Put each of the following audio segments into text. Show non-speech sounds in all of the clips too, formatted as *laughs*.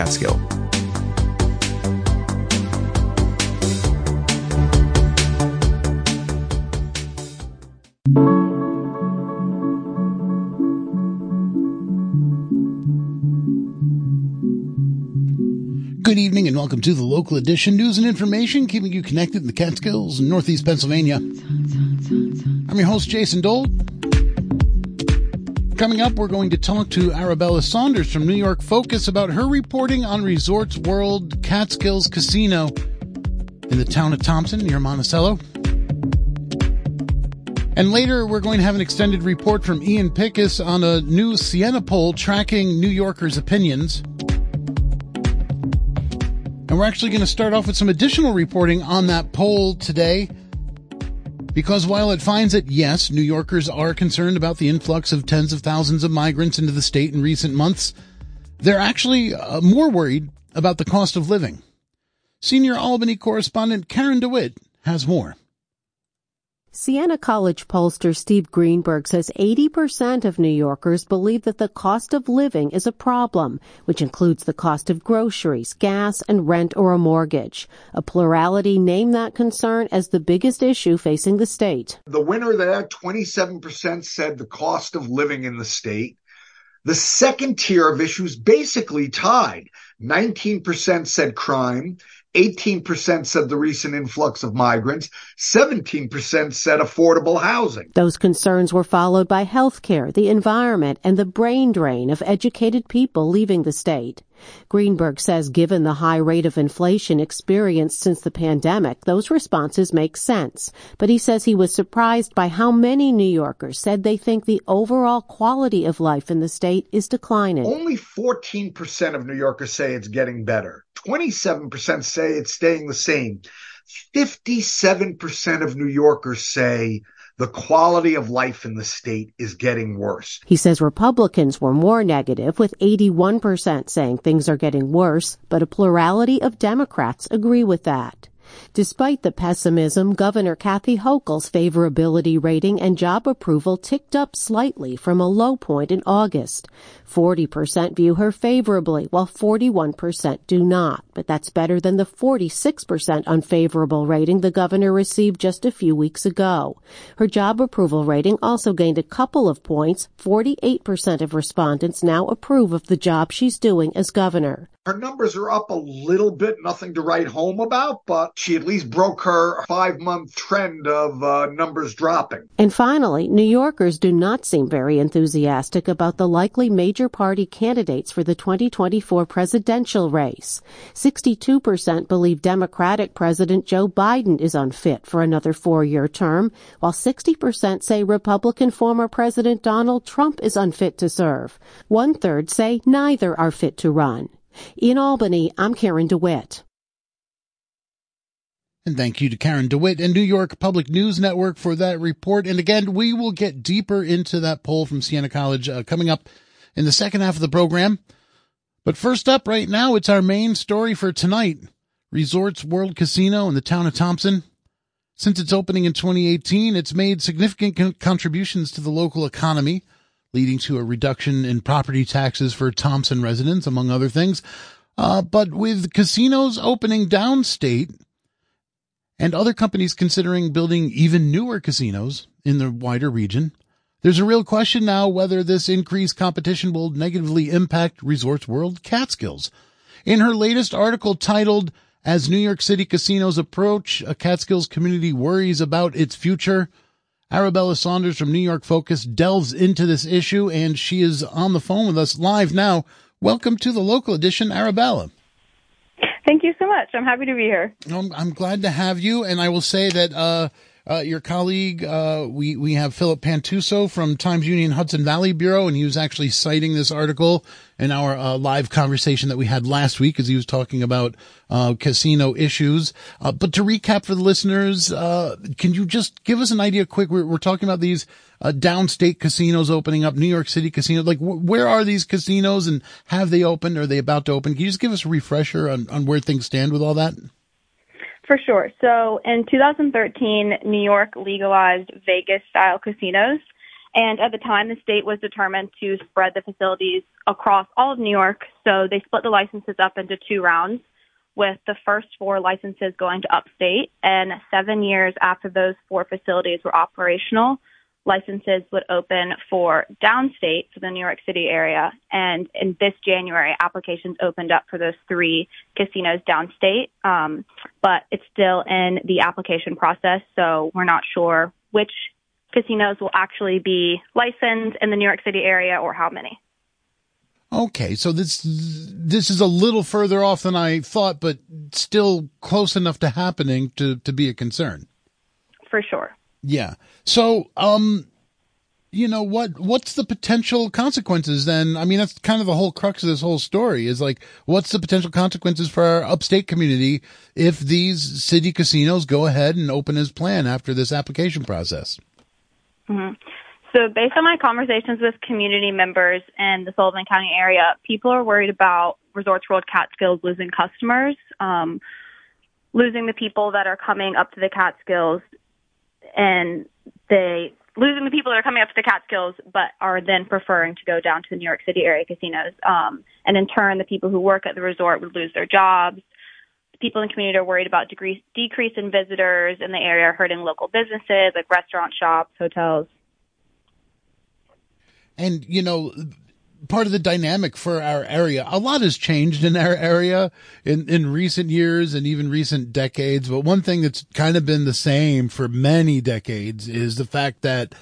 Catskill. Good evening and welcome to the local edition news and information keeping you connected in the Catskills and Northeast Pennsylvania. I'm your host, Jason Dole. Coming up, we're going to talk to Arabella Saunders from New York Focus about her reporting on Resorts World Catskills Casino in the town of Thompson near Monticello. And later, we're going to have an extended report from Ian Pickus on a new Siena poll tracking New Yorkers' opinions. And we're actually going to start off with some additional reporting on that poll today. Because while it finds that yes, New Yorkers are concerned about the influx of tens of thousands of migrants into the state in recent months, they're actually uh, more worried about the cost of living. Senior Albany correspondent Karen DeWitt has more. Siena College pollster Steve Greenberg says 80% of New Yorkers believe that the cost of living is a problem, which includes the cost of groceries, gas, and rent or a mortgage. A plurality name that concern as the biggest issue facing the state. The winner there, 27% said the cost of living in the state. The second tier of issues basically tied. 19% said crime, 18% said the recent influx of migrants. 17% said affordable housing. Those concerns were followed by health care, the environment, and the brain drain of educated people leaving the state. Greenberg says given the high rate of inflation experienced since the pandemic, those responses make sense. But he says he was surprised by how many New Yorkers said they think the overall quality of life in the state is declining. Only 14% of New Yorkers say it's getting better. 27% say it's staying the same. 57% of New Yorkers say the quality of life in the state is getting worse. He says Republicans were more negative, with 81% saying things are getting worse, but a plurality of Democrats agree with that. Despite the pessimism, Governor Kathy Hochul's favorability rating and job approval ticked up slightly from a low point in August. 40% view her favorably, while 41% do not. But that's better than the 46% unfavorable rating the governor received just a few weeks ago. Her job approval rating also gained a couple of points. 48% of respondents now approve of the job she's doing as governor. Her numbers are up a little bit, nothing to write home about, but she at least broke her five month trend of uh, numbers dropping. And finally, New Yorkers do not seem very enthusiastic about the likely major party candidates for the 2024 presidential race. 62% believe Democratic President Joe Biden is unfit for another four year term, while 60% say Republican former President Donald Trump is unfit to serve. One third say neither are fit to run. In Albany, I'm Karen DeWitt. And thank you to Karen DeWitt and New York Public News Network for that report. And again, we will get deeper into that poll from Siena College uh, coming up in the second half of the program. But first up right now, it's our main story for tonight. Resorts World Casino in the town of Thompson. Since its opening in 2018, it's made significant contributions to the local economy, leading to a reduction in property taxes for Thompson residents, among other things. Uh, but with casinos opening downstate, and other companies considering building even newer casinos in the wider region. There's a real question now whether this increased competition will negatively impact Resorts World Catskills. In her latest article titled, As New York City Casinos Approach, a Catskills Community Worries About Its Future, Arabella Saunders from New York Focus delves into this issue and she is on the phone with us live now. Welcome to the local edition, Arabella. Thank you so much. I'm happy to be here. I'm, I'm glad to have you. And I will say that, uh, uh, your colleague, uh, we, we have Philip Pantuso from Times Union Hudson Valley Bureau, and he was actually citing this article in our uh, live conversation that we had last week as he was talking about uh, casino issues. Uh, but to recap for the listeners, uh, can you just give us an idea quick? We're, we're talking about these downstate casinos opening up, New York City casinos. Like, wh- where are these casinos and have they opened? Are they about to open? Can you just give us a refresher on, on where things stand with all that? For sure. So in 2013, New York legalized Vegas style casinos. And at the time, the state was determined to spread the facilities across all of New York. So they split the licenses up into two rounds, with the first four licenses going to upstate. And seven years after those four facilities were operational, licenses would open for downstate for the New York City area. And in this January, applications opened up for those three casinos downstate. Um, but it's still in the application process, so we're not sure which casinos will actually be licensed in the New York City area or how many. Okay, so this this is a little further off than I thought, but still close enough to happening to to be a concern. For sure. Yeah. So, um, you know what? What's the potential consequences then? I mean, that's kind of the whole crux of this whole story. Is like, what's the potential consequences for our upstate community if these city casinos go ahead and open as planned after this application process? Mm-hmm. So, based on my conversations with community members in the Sullivan County area, people are worried about Resorts World Catskills losing customers, um, losing the people that are coming up to the Catskills, and they losing the people that are coming up to the Catskills, but are then preferring to go down to the New York City area casinos. Um, and in turn, the people who work at the resort would lose their jobs. People in the community are worried about decrease, decrease in visitors in the area, hurting local businesses like restaurant shops, hotels. And, you know, part of the dynamic for our area, a lot has changed in our area in, in recent years and even recent decades. But one thing that's kind of been the same for many decades is the fact that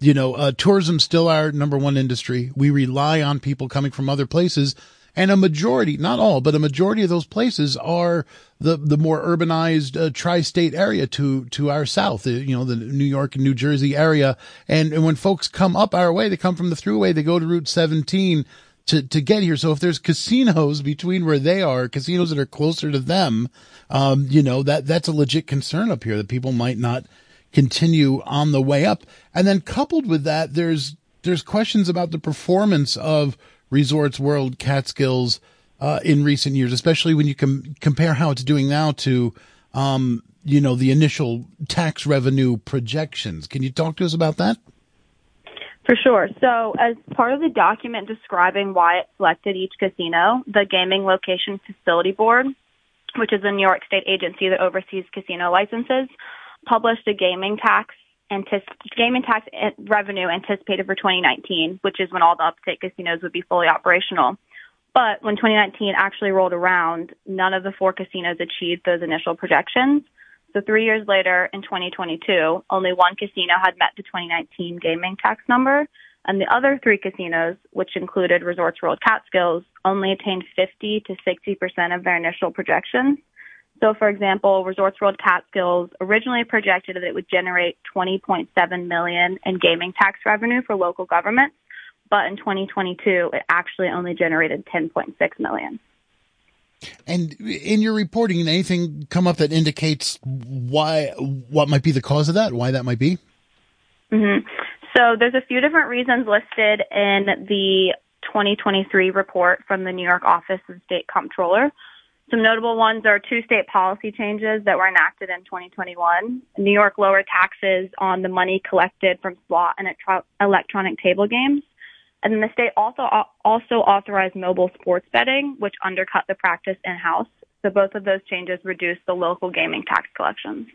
you know, uh, tourism still our number one industry. We rely on people coming from other places and a majority, not all, but a majority of those places are the the more urbanized uh, tri-state area to to our south, you know, the New York and New Jersey area. And, and when folks come up our way, they come from the thruway, they go to Route 17 to to get here. So if there's casinos between where they are, casinos that are closer to them, um, you know, that that's a legit concern up here that people might not continue on the way up. And then coupled with that, there's there's questions about the performance of Resorts World Catskills uh, in recent years, especially when you com- compare how it's doing now to, um, you know, the initial tax revenue projections. Can you talk to us about that? For sure. So, as part of the document describing why it selected each casino, the Gaming Location Facility Board, which is a New York State agency that oversees casino licenses, published a gaming tax gaming tax eh, revenue anticipated for 2019, which is when all the upstate casinos would be fully operational. But when 2019 actually rolled around, none of the four casinos achieved those initial projections. So three years later, in 2022, only one casino had met the 2019 gaming tax number, and the other three casinos, which included Resorts World Catskills, only attained 50 to 60 percent of their initial projections. So, for example, Resorts World Catskills originally projected that it would generate 20.7 million in gaming tax revenue for local governments, but in 2022, it actually only generated 10.6 million. And in your reporting, anything come up that indicates why, what might be the cause of that? Why that might be? Mm-hmm. So there's a few different reasons listed in the 2023 report from the New York Office of State Comptroller. Some notable ones are two state policy changes that were enacted in 2021. New York lowered taxes on the money collected from slot and electronic table games. And then the state also also authorized mobile sports betting, which undercut the practice in house. So both of those changes reduced the local gaming tax collections.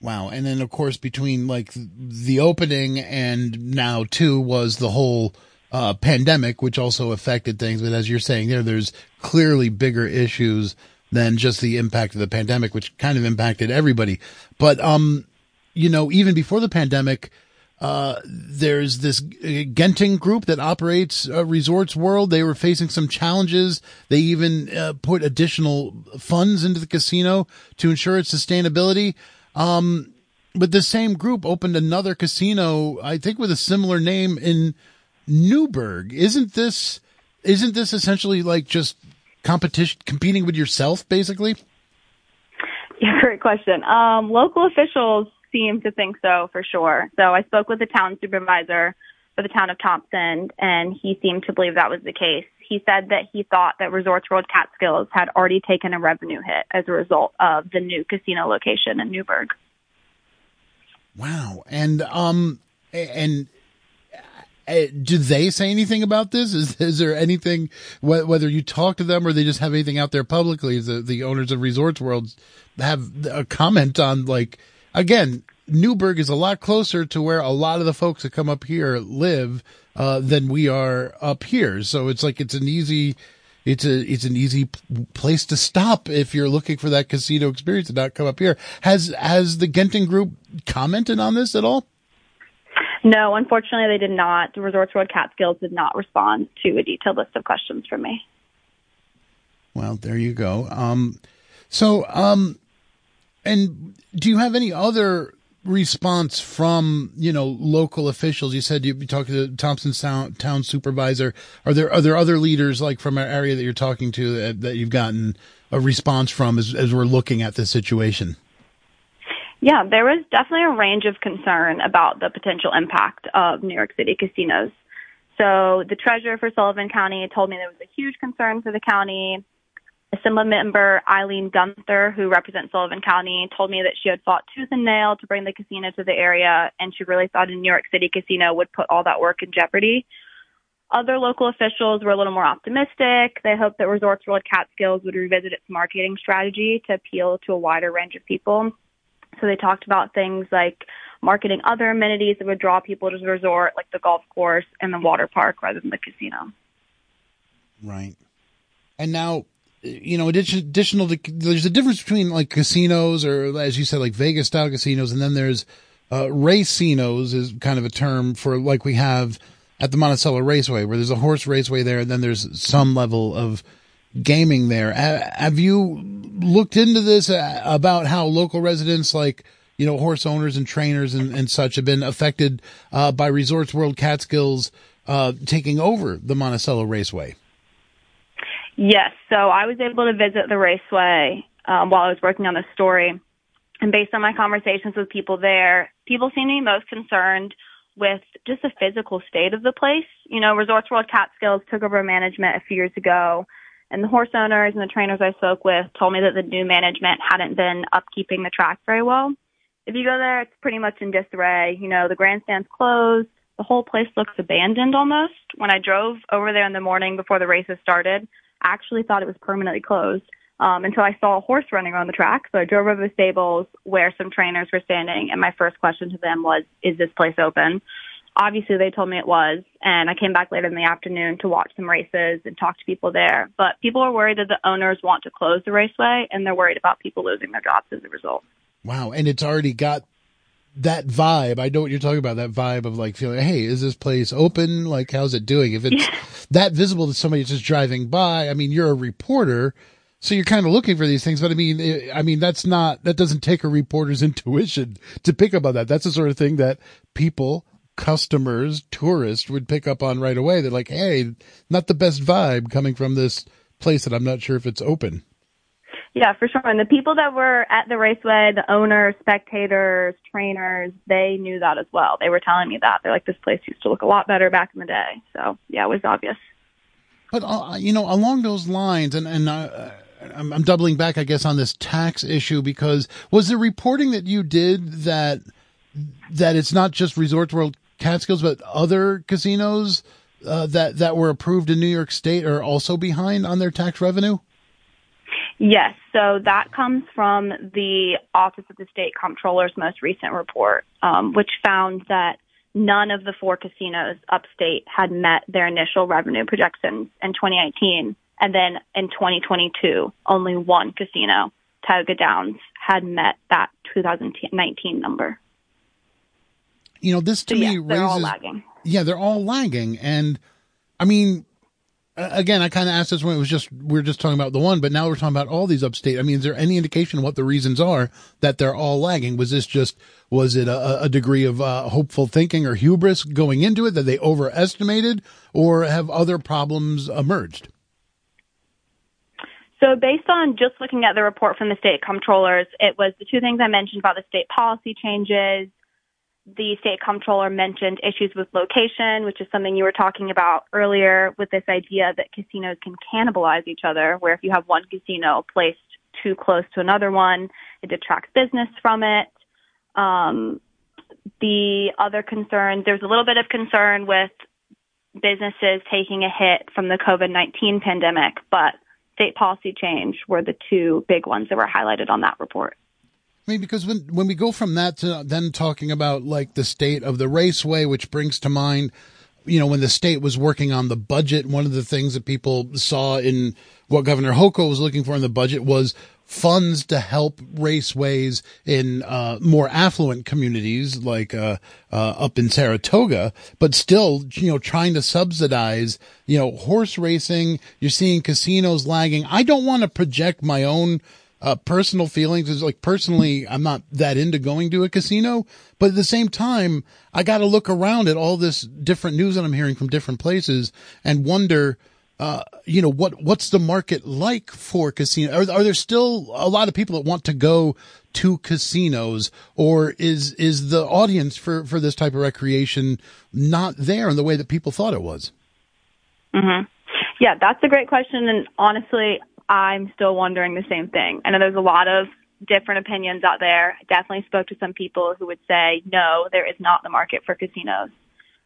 Wow. And then of course between like the opening and now too was the whole uh, pandemic, which also affected things. But as you're saying there, there's clearly bigger issues than just the impact of the pandemic, which kind of impacted everybody. But, um, you know, even before the pandemic, uh, there's this Genting group that operates uh, Resorts World. They were facing some challenges. They even uh, put additional funds into the casino to ensure its sustainability. Um, but the same group opened another casino, I think with a similar name in Newburgh. Isn't this isn't this essentially like just competition competing with yourself basically? Yeah, *laughs* great question. Um, local officials seem to think so for sure. So I spoke with the town supervisor for the town of Thompson and he seemed to believe that was the case. He said that he thought that Resorts World Catskills had already taken a revenue hit as a result of the new casino location in Newburgh. Wow. And um and do they say anything about this? Is, is there anything, whether you talk to them or they just have anything out there publicly, the, the owners of Resorts World have a comment on like, again, Newburgh is a lot closer to where a lot of the folks that come up here live, uh, than we are up here. So it's like, it's an easy, it's a, it's an easy place to stop if you're looking for that casino experience and not come up here. Has, has the Genting group commented on this at all? No, unfortunately, they did not. The Resorts World Catskills did not respond to a detailed list of questions from me. Well, there you go. Um, so, um, and do you have any other response from you know local officials? You said you talked to the Thompson town, town supervisor. Are there are there other leaders like from our area that you're talking to that, that you've gotten a response from as, as we're looking at this situation? Yeah, there was definitely a range of concern about the potential impact of New York City casinos. So the treasurer for Sullivan County told me there was a huge concern for the county. Assembly member Aileen Gunther, who represents Sullivan County, told me that she had fought tooth and nail to bring the casino to the area, and she really thought a New York City casino would put all that work in jeopardy. Other local officials were a little more optimistic. They hoped that Resorts World Catskills would revisit its marketing strategy to appeal to a wider range of people. So they talked about things like marketing other amenities that would draw people to the resort, like the golf course and the water park, rather than the casino. Right. And now, you know, additional there's a difference between like casinos or, as you said, like Vegas style casinos, and then there's uh, racinos is kind of a term for like we have at the Monticello Raceway, where there's a horse raceway there, and then there's some level of gaming there. Have you looked into this uh, about how local residents like you know horse owners and trainers and, and such have been affected uh, by Resorts World Catskills uh, taking over the Monticello Raceway? Yes, so I was able to visit the raceway um, while I was working on this story, and based on my conversations with people there, people seem to be most concerned with just the physical state of the place. You know, Resorts World Catskills took over management a few years ago and the horse owners and the trainers I spoke with told me that the new management hadn't been upkeeping the track very well. If you go there, it's pretty much in disarray. You know, the grandstand's closed. The whole place looks abandoned almost. When I drove over there in the morning before the races started, I actually thought it was permanently closed um, until I saw a horse running around the track. So I drove over the stables where some trainers were standing, and my first question to them was, "Is this place open?" Obviously they told me it was and i came back later in the afternoon to watch some races and talk to people there but people are worried that the owners want to close the raceway and they're worried about people losing their jobs as a result wow and it's already got that vibe i know what you're talking about that vibe of like feeling hey is this place open like how's it doing if it's yeah. *laughs* that visible to somebody just driving by i mean you're a reporter so you're kind of looking for these things, but I mean, eh, I mean, that's not, that doesn't take a reporter's *laughs* intuition to pick up on that. That's the sort of thing that people customers, tourists would pick up on right away. They're like, hey, not the best vibe coming from this place that I'm not sure if it's open. Yeah, for sure. And the people that were at the raceway, the owners, spectators, trainers, they knew that as well. They were telling me that. They're like, this place used to look a lot better back in the day. So, yeah, it was obvious. But, uh, you know, along those lines, and, and uh, I'm, I'm doubling back, I guess, on this tax issue because was the reporting that you did that that it's not just Resorts World Catskills, but other casinos uh, that that were approved in New York State are also behind on their tax revenue. Yes, so that comes from the Office of the State Comptroller's most recent report, um, which found that none of the four casinos upstate had met their initial revenue projections in 2018. And then in 2022, only one casino, Tioga Downs, had met that 2019 number you know, this to so, me yeah, raises. They're all lagging. Yeah, they're all lagging, and I mean, again, I kind of asked this when it was just we are just talking about the one, but now we're talking about all these upstate. I mean, is there any indication what the reasons are that they're all lagging? Was this just was it a, a degree of uh, hopeful thinking or hubris going into it that they overestimated, or have other problems emerged? So, based on just looking at the report from the state comptrollers, it was the two things I mentioned about the state policy changes the state comptroller mentioned issues with location, which is something you were talking about earlier with this idea that casinos can cannibalize each other, where if you have one casino placed too close to another one, it detracts business from it. Um, the other concern, there's a little bit of concern with businesses taking a hit from the COVID 19 pandemic, but state policy change were the two big ones that were highlighted on that report. I mean, because when when we go from that to then talking about like the state of the raceway, which brings to mind, you know, when the state was working on the budget, one of the things that people saw in what Governor Hochul was looking for in the budget was funds to help raceways in uh, more affluent communities like uh, uh, up in Saratoga, but still, you know, trying to subsidize, you know, horse racing. You're seeing casinos lagging. I don't want to project my own uh, personal feelings. Is like personally, I'm not that into going to a casino, but at the same time, I got to look around at all this different news that I'm hearing from different places and wonder uh, you know, what, what's the market like for casino? Are, are there still a lot of people that want to go to casinos or is, is the audience for, for this type of recreation not there in the way that people thought it was? Mm-hmm. Yeah, that's a great question. And honestly, I'm still wondering the same thing. I know there's a lot of different opinions out there. I definitely spoke to some people who would say, no, there is not the market for casinos.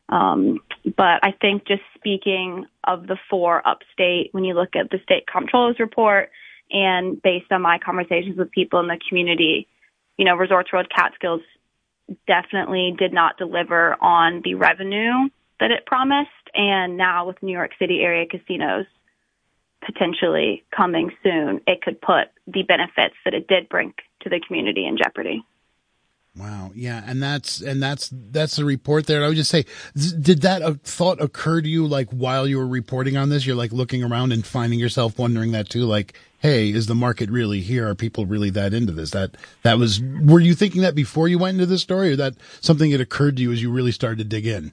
Um, but I think just speaking of the four upstate, when you look at the state comptroller's report and based on my conversations with people in the community, you know, Resorts World Catskills definitely did not deliver on the revenue that it promised. And now with New York City area casinos potentially coming soon, it could put the benefits that it did bring to the community in jeopardy. Wow. Yeah. And that's, and that's, that's the report there. And I would just say, did that uh, thought occur to you like while you were reporting on this? You're like looking around and finding yourself wondering that too, like, Hey, is the market really here? Are people really that into this? That, that was, were you thinking that before you went into this story or that something that occurred to you as you really started to dig in?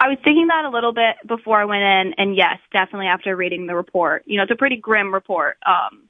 I was thinking that a little bit before I went in and yes, definitely after reading the report. You know, it's a pretty grim report. Um,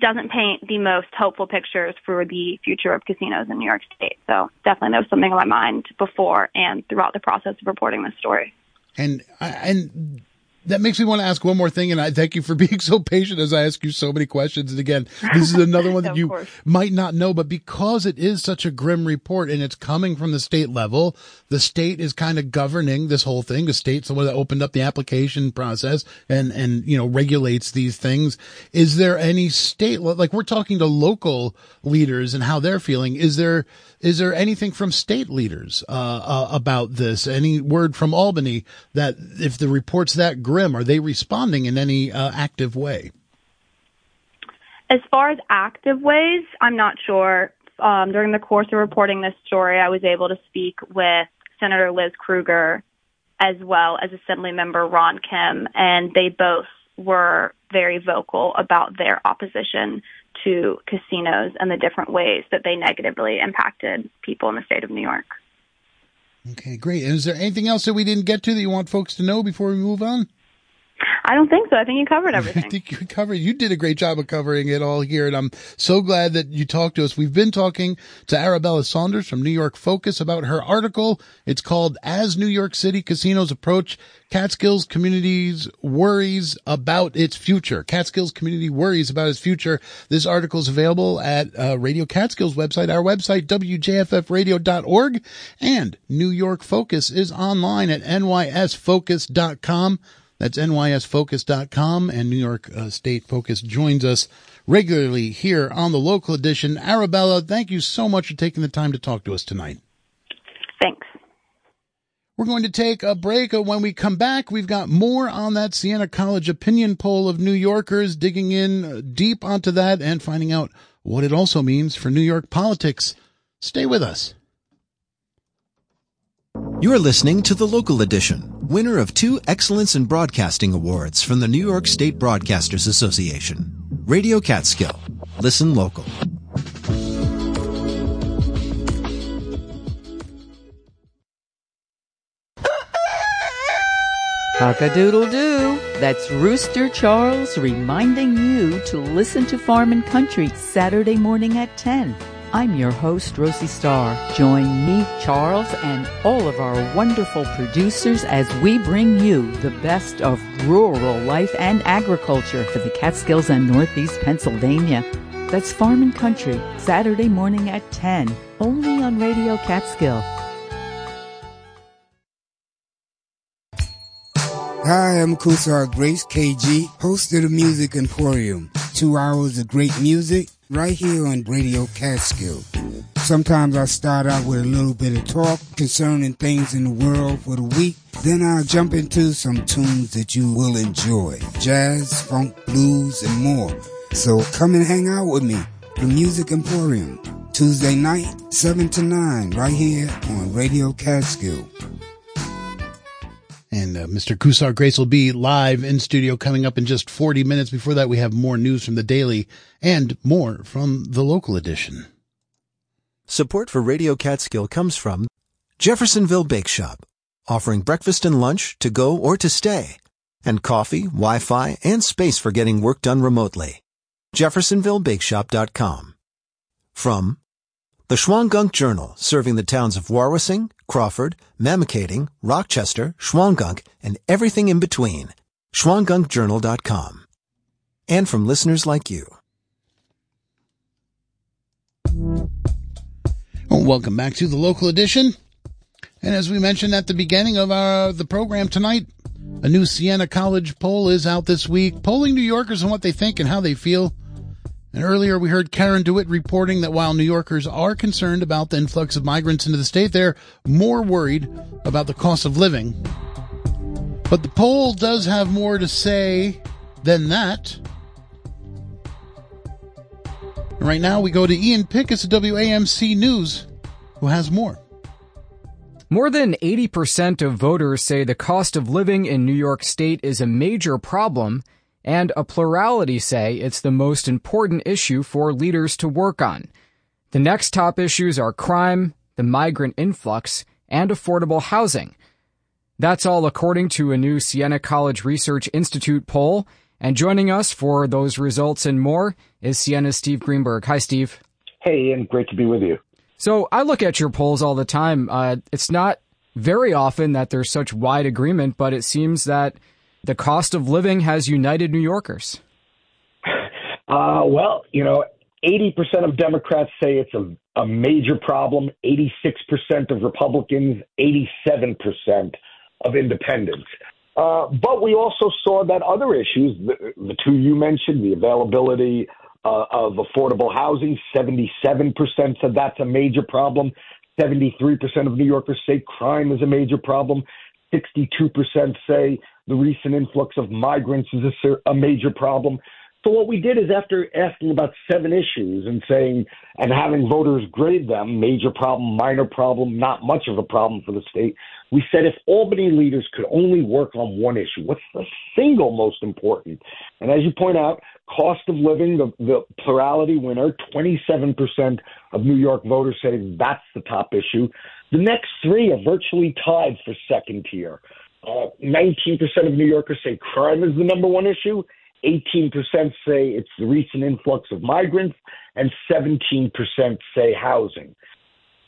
doesn't paint the most hopeful pictures for the future of casinos in New York State. So definitely there was something on my mind before and throughout the process of reporting this story. And and that makes me want to ask one more thing, and I thank you for *laughs* being so patient as I ask you so many questions. And again, this is another one *laughs* that you course. might not know, but because it is such a grim report and it's coming from the state level, the state is kind of governing this whole thing. The state's the one that opened up the application process and, and, you know, regulates these things. Is there any state, like we're talking to local leaders and how they're feeling. Is there, is there anything from state leaders, uh, uh, about this? Any word from Albany that if the report's that grim, are they responding in any uh, active way? As far as active ways, I'm not sure. Um, during the course of reporting this story, I was able to speak with Senator Liz Krueger as well as Assembly Member Ron Kim, and they both were very vocal about their opposition to casinos and the different ways that they negatively impacted people in the state of New York. Okay, great. And is there anything else that we didn't get to that you want folks to know before we move on? I don't think so. I think you covered *laughs* everything. I think you covered. You did a great job of covering it all here, and I'm so glad that you talked to us. We've been talking to Arabella Saunders from New York Focus about her article. It's called "As New York City Casinos Approach Catskills Community's Worries About Its Future." Catskills Community worries about its future. This article is available at uh, Radio Catskills website, our website wjffradio.org, and New York Focus is online at nysfocus.com. That's nysfocus.com and New York uh, State Focus joins us regularly here on the local edition. Arabella, thank you so much for taking the time to talk to us tonight. Thanks. We're going to take a break. When we come back, we've got more on that Siena College opinion poll of New Yorkers, digging in deep onto that and finding out what it also means for New York politics. Stay with us. You're listening to the local edition winner of two Excellence in Broadcasting Awards from the New York State Broadcasters Association. Radio Catskill. Listen local. Cock-a-doodle-doo. That's Rooster Charles reminding you to listen to Farm and Country Saturday morning at 10 I'm your host, Rosie Starr. Join me, Charles, and all of our wonderful producers as we bring you the best of rural life and agriculture for the Catskills and Northeast Pennsylvania. That's Farm and Country, Saturday morning at 10, only on Radio Catskill. Hi, I'm Kusar Grace KG, host of the Music Emporium. Two hours of great music right here on Radio Catskill. Sometimes I start out with a little bit of talk concerning things in the world for the week. Then I'll jump into some tunes that you will enjoy. Jazz, funk, blues, and more. So come and hang out with me. The Music Emporium. Tuesday night, 7 to 9, right here on Radio Catskill. And uh, Mr. Kusar Grace will be live in studio coming up in just 40 minutes. Before that, we have more news from the daily and more from the local edition. Support for Radio Catskill comes from Jeffersonville Bake Shop, offering breakfast and lunch to go or to stay, and coffee, Wi-Fi, and space for getting work done remotely. JeffersonvilleBakeShop.com. From the Shawangunk Journal, serving the towns of Wawarsing, Crawford, Mamakating, Rochester, Shawangunk, and everything in between. ShawangunkJournal.com. And from listeners like you. Welcome back to the local edition. And as we mentioned at the beginning of our the program tonight, a new Siena College poll is out this week, polling New Yorkers on what they think and how they feel. And earlier we heard Karen DeWitt reporting that while New Yorkers are concerned about the influx of migrants into the state, they're more worried about the cost of living. But the poll does have more to say than that. And right now we go to Ian Pickus of WAMC News, who has more. More than 80% of voters say the cost of living in New York State is a major problem and a plurality say it's the most important issue for leaders to work on. The next top issues are crime, the migrant influx, and affordable housing. That's all according to a new Siena College Research Institute poll. And joining us for those results and more is Siena's Steve Greenberg. Hi, Steve. Hey, Ian. Great to be with you. So I look at your polls all the time. Uh, it's not very often that there's such wide agreement, but it seems that the cost of living has united New Yorkers. *laughs* Uh, well, you know, 80% of Democrats say it's a, a major problem, 86% of Republicans, 87% of independents. Uh, but we also saw that other issues, the, the two you mentioned, the availability uh, of affordable housing, 77% said that's a major problem. 73% of New Yorkers say crime is a major problem. 62% say the recent influx of migrants is a, a major problem. So what we did is after asking about seven issues and saying and having voters grade them, major problem, minor problem, not much of a problem for the state, we said if Albany leaders could only work on one issue, what's the single most important? And as you point out, cost of living, the, the plurality winner, 27% of New York voters say that's the top issue. The next three are virtually tied for second tier. Uh, 19% of New Yorkers say crime is the number one issue. 18% say it's the recent influx of migrants, and 17% say housing.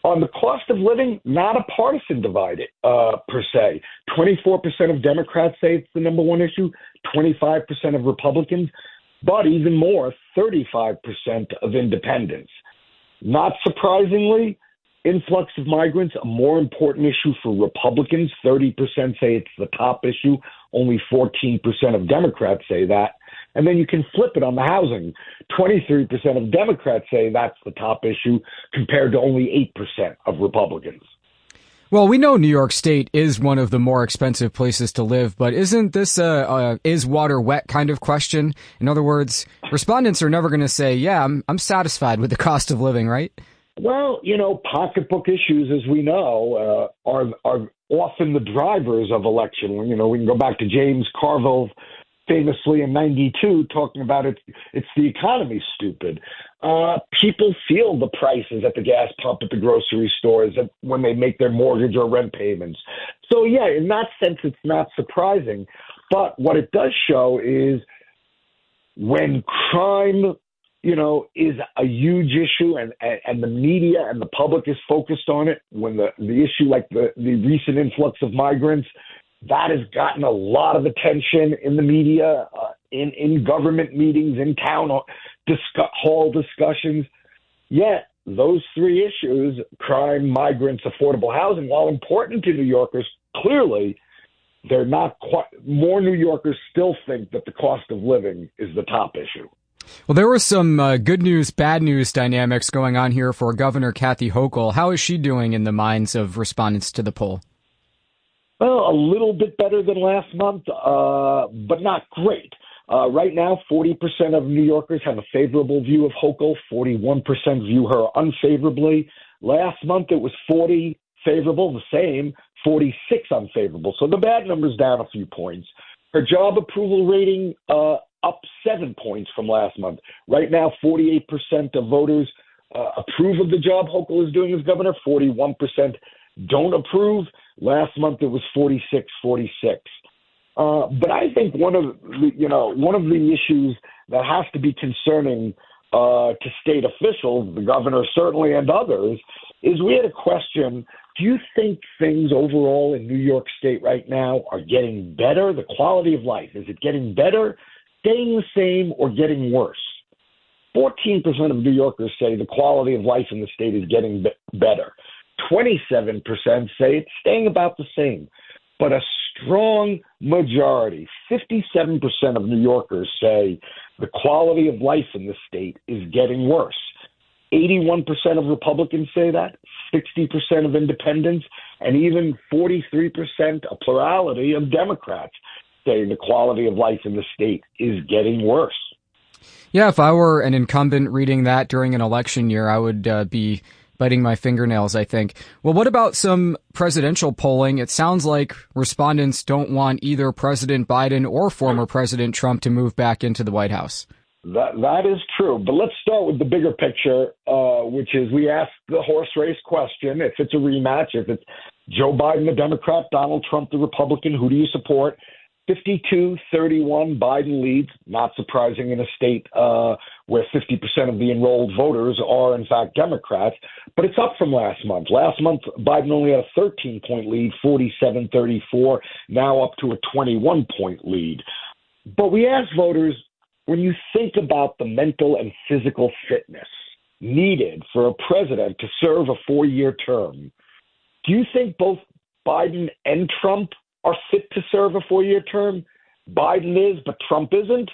On the cost of living, not a partisan divide uh, per se. 24% of Democrats say it's the number one issue, 25% of Republicans, but even more, 35% of independents. Not surprisingly, influx of migrants a more important issue for Republicans. 30% say it's the top issue. Only 14% of Democrats say that. And then you can flip it on the housing. 23% of Democrats say that's the top issue compared to only 8% of Republicans. Well, we know New York State is one of the more expensive places to live, but isn't this a, a is water wet kind of question? In other words, respondents are never going to say, "Yeah, I'm I'm satisfied with the cost of living," right? Well, you know, pocketbook issues, as we know, uh, are are often the drivers of election. You know, we can go back to James Carville famously in 92 talking about it it's the economy stupid. Uh, people feel the prices at the gas pump at the grocery stores when they make their mortgage or rent payments. So yeah in that sense it's not surprising. But what it does show is when crime you know, is a huge issue, and, and the media and the public is focused on it. When the the issue like the the recent influx of migrants, that has gotten a lot of attention in the media. Uh, in, in government meetings, in town hall discussions. Yet those three issues, crime, migrants, affordable housing, while important to New Yorkers, clearly they're not quite, more New Yorkers still think that the cost of living is the top issue. Well, there was some uh, good news, bad news dynamics going on here for Governor Kathy Hochul. How is she doing in the minds of respondents to the poll? Well, a little bit better than last month, uh, but not great. Uh, right now, 40% of New Yorkers have a favorable view of Hochul, 41% view her unfavorably. Last month, it was 40 favorable, the same, 46 unfavorable. So the bad number's down a few points. Her job approval rating uh, up seven points from last month. Right now, 48% of voters uh, approve of the job Hochul is doing as governor, 41% don't approve. Last month it was 46 46. Uh, but I think one of the, you know one of the issues that has to be concerning uh, to state officials, the governor certainly, and others, is we had a question. Do you think things overall in New York State right now are getting better? The quality of life is it getting better, staying the same, or getting worse? 14% of New Yorkers say the quality of life in the state is getting be- better. 27% say it's staying about the same. But a strong majority, 57% of New Yorkers say the quality of life in the state is getting worse. 81% of Republicans say that, 60% of independents, and even 43%, a plurality of Democrats say the quality of life in the state is getting worse. Yeah, if I were an incumbent reading that during an election year, I would uh, be biting my fingernails, I think. Well, what about some presidential polling? It sounds like respondents don't want either President Biden or former President Trump to move back into the White House. That that is true, but let's start with the bigger picture, uh, which is we ask the horse race question: if it's a rematch, if it's Joe Biden, the Democrat, Donald Trump, the Republican, who do you support? 52 31 Biden leads, not surprising in a state uh, where 50% of the enrolled voters are, in fact, Democrats. But it's up from last month. Last month, Biden only had a 13 point lead, 47 34, now up to a 21 point lead. But we ask voters when you think about the mental and physical fitness needed for a president to serve a four year term, do you think both Biden and Trump are fit to serve a four year term. Biden is, but Trump isn't.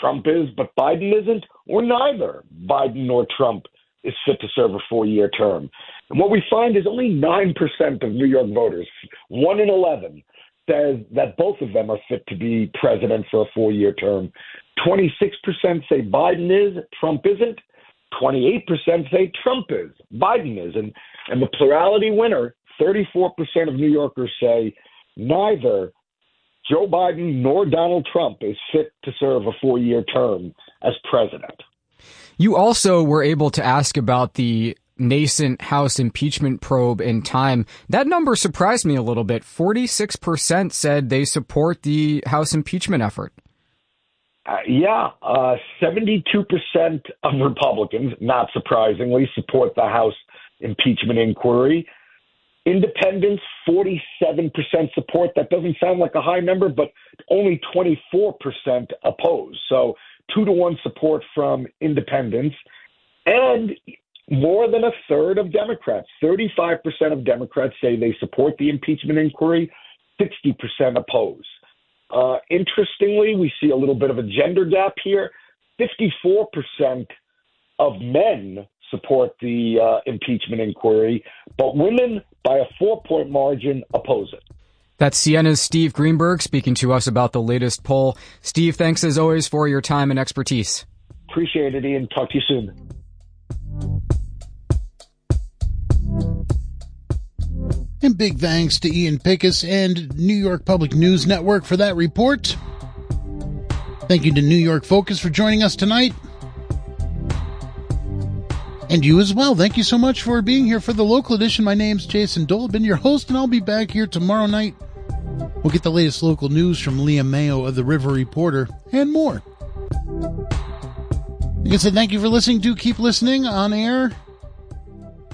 Trump is, but Biden isn't, or neither Biden nor Trump is fit to serve a four year term. And what we find is only 9% of New York voters, 1 in 11, says that both of them are fit to be president for a four year term. 26% say Biden is, Trump isn't. 28% say Trump is, Biden is. And, and the plurality winner, 34% of New Yorkers say neither Joe Biden nor Donald Trump is fit to serve a four year term as president. You also were able to ask about the nascent House impeachment probe in time. That number surprised me a little bit. 46% said they support the House impeachment effort. Uh, yeah, uh, 72% of Republicans, not surprisingly, support the House impeachment inquiry. Independents, 47% support. That doesn't sound like a high number, but only 24% oppose. So two to one support from independents. And more than a third of Democrats, 35% of Democrats say they support the impeachment inquiry, 60% oppose. Uh, interestingly, we see a little bit of a gender gap here. 54% of men support the uh, impeachment inquiry, but women, by a four point margin, oppose it. That's Siena's Steve Greenberg speaking to us about the latest poll. Steve, thanks as always for your time and expertise. Appreciate it, Ian. Talk to you soon. And big thanks to Ian Pickus and New York Public News Network for that report. Thank you to New York Focus for joining us tonight. And you as well. Thank you so much for being here for the local edition. My name's Jason Dole. I've been your host, and I'll be back here tomorrow night. We'll get the latest local news from Liam Mayo of the River Reporter and more. Like I said, thank you for listening. Do keep listening on air,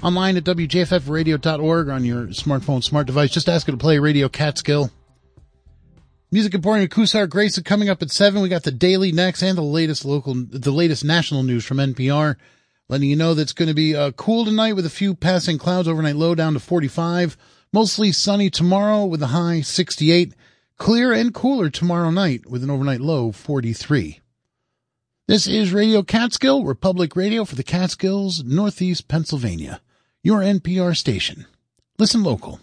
online at WJFFradio.org on your smartphone, smart device. Just ask it to play Radio Catskill. Music Emporium Kusar Grace coming up at seven. We got the daily next and the latest local, the latest national news from NPR. Letting you know that it's going to be uh, cool tonight with a few passing clouds. Overnight low down to 45. Mostly sunny tomorrow with a high 68. Clear and cooler tomorrow night with an overnight low 43. This is Radio Catskill, Republic Radio for the Catskills, Northeast Pennsylvania. Your NPR station. Listen local.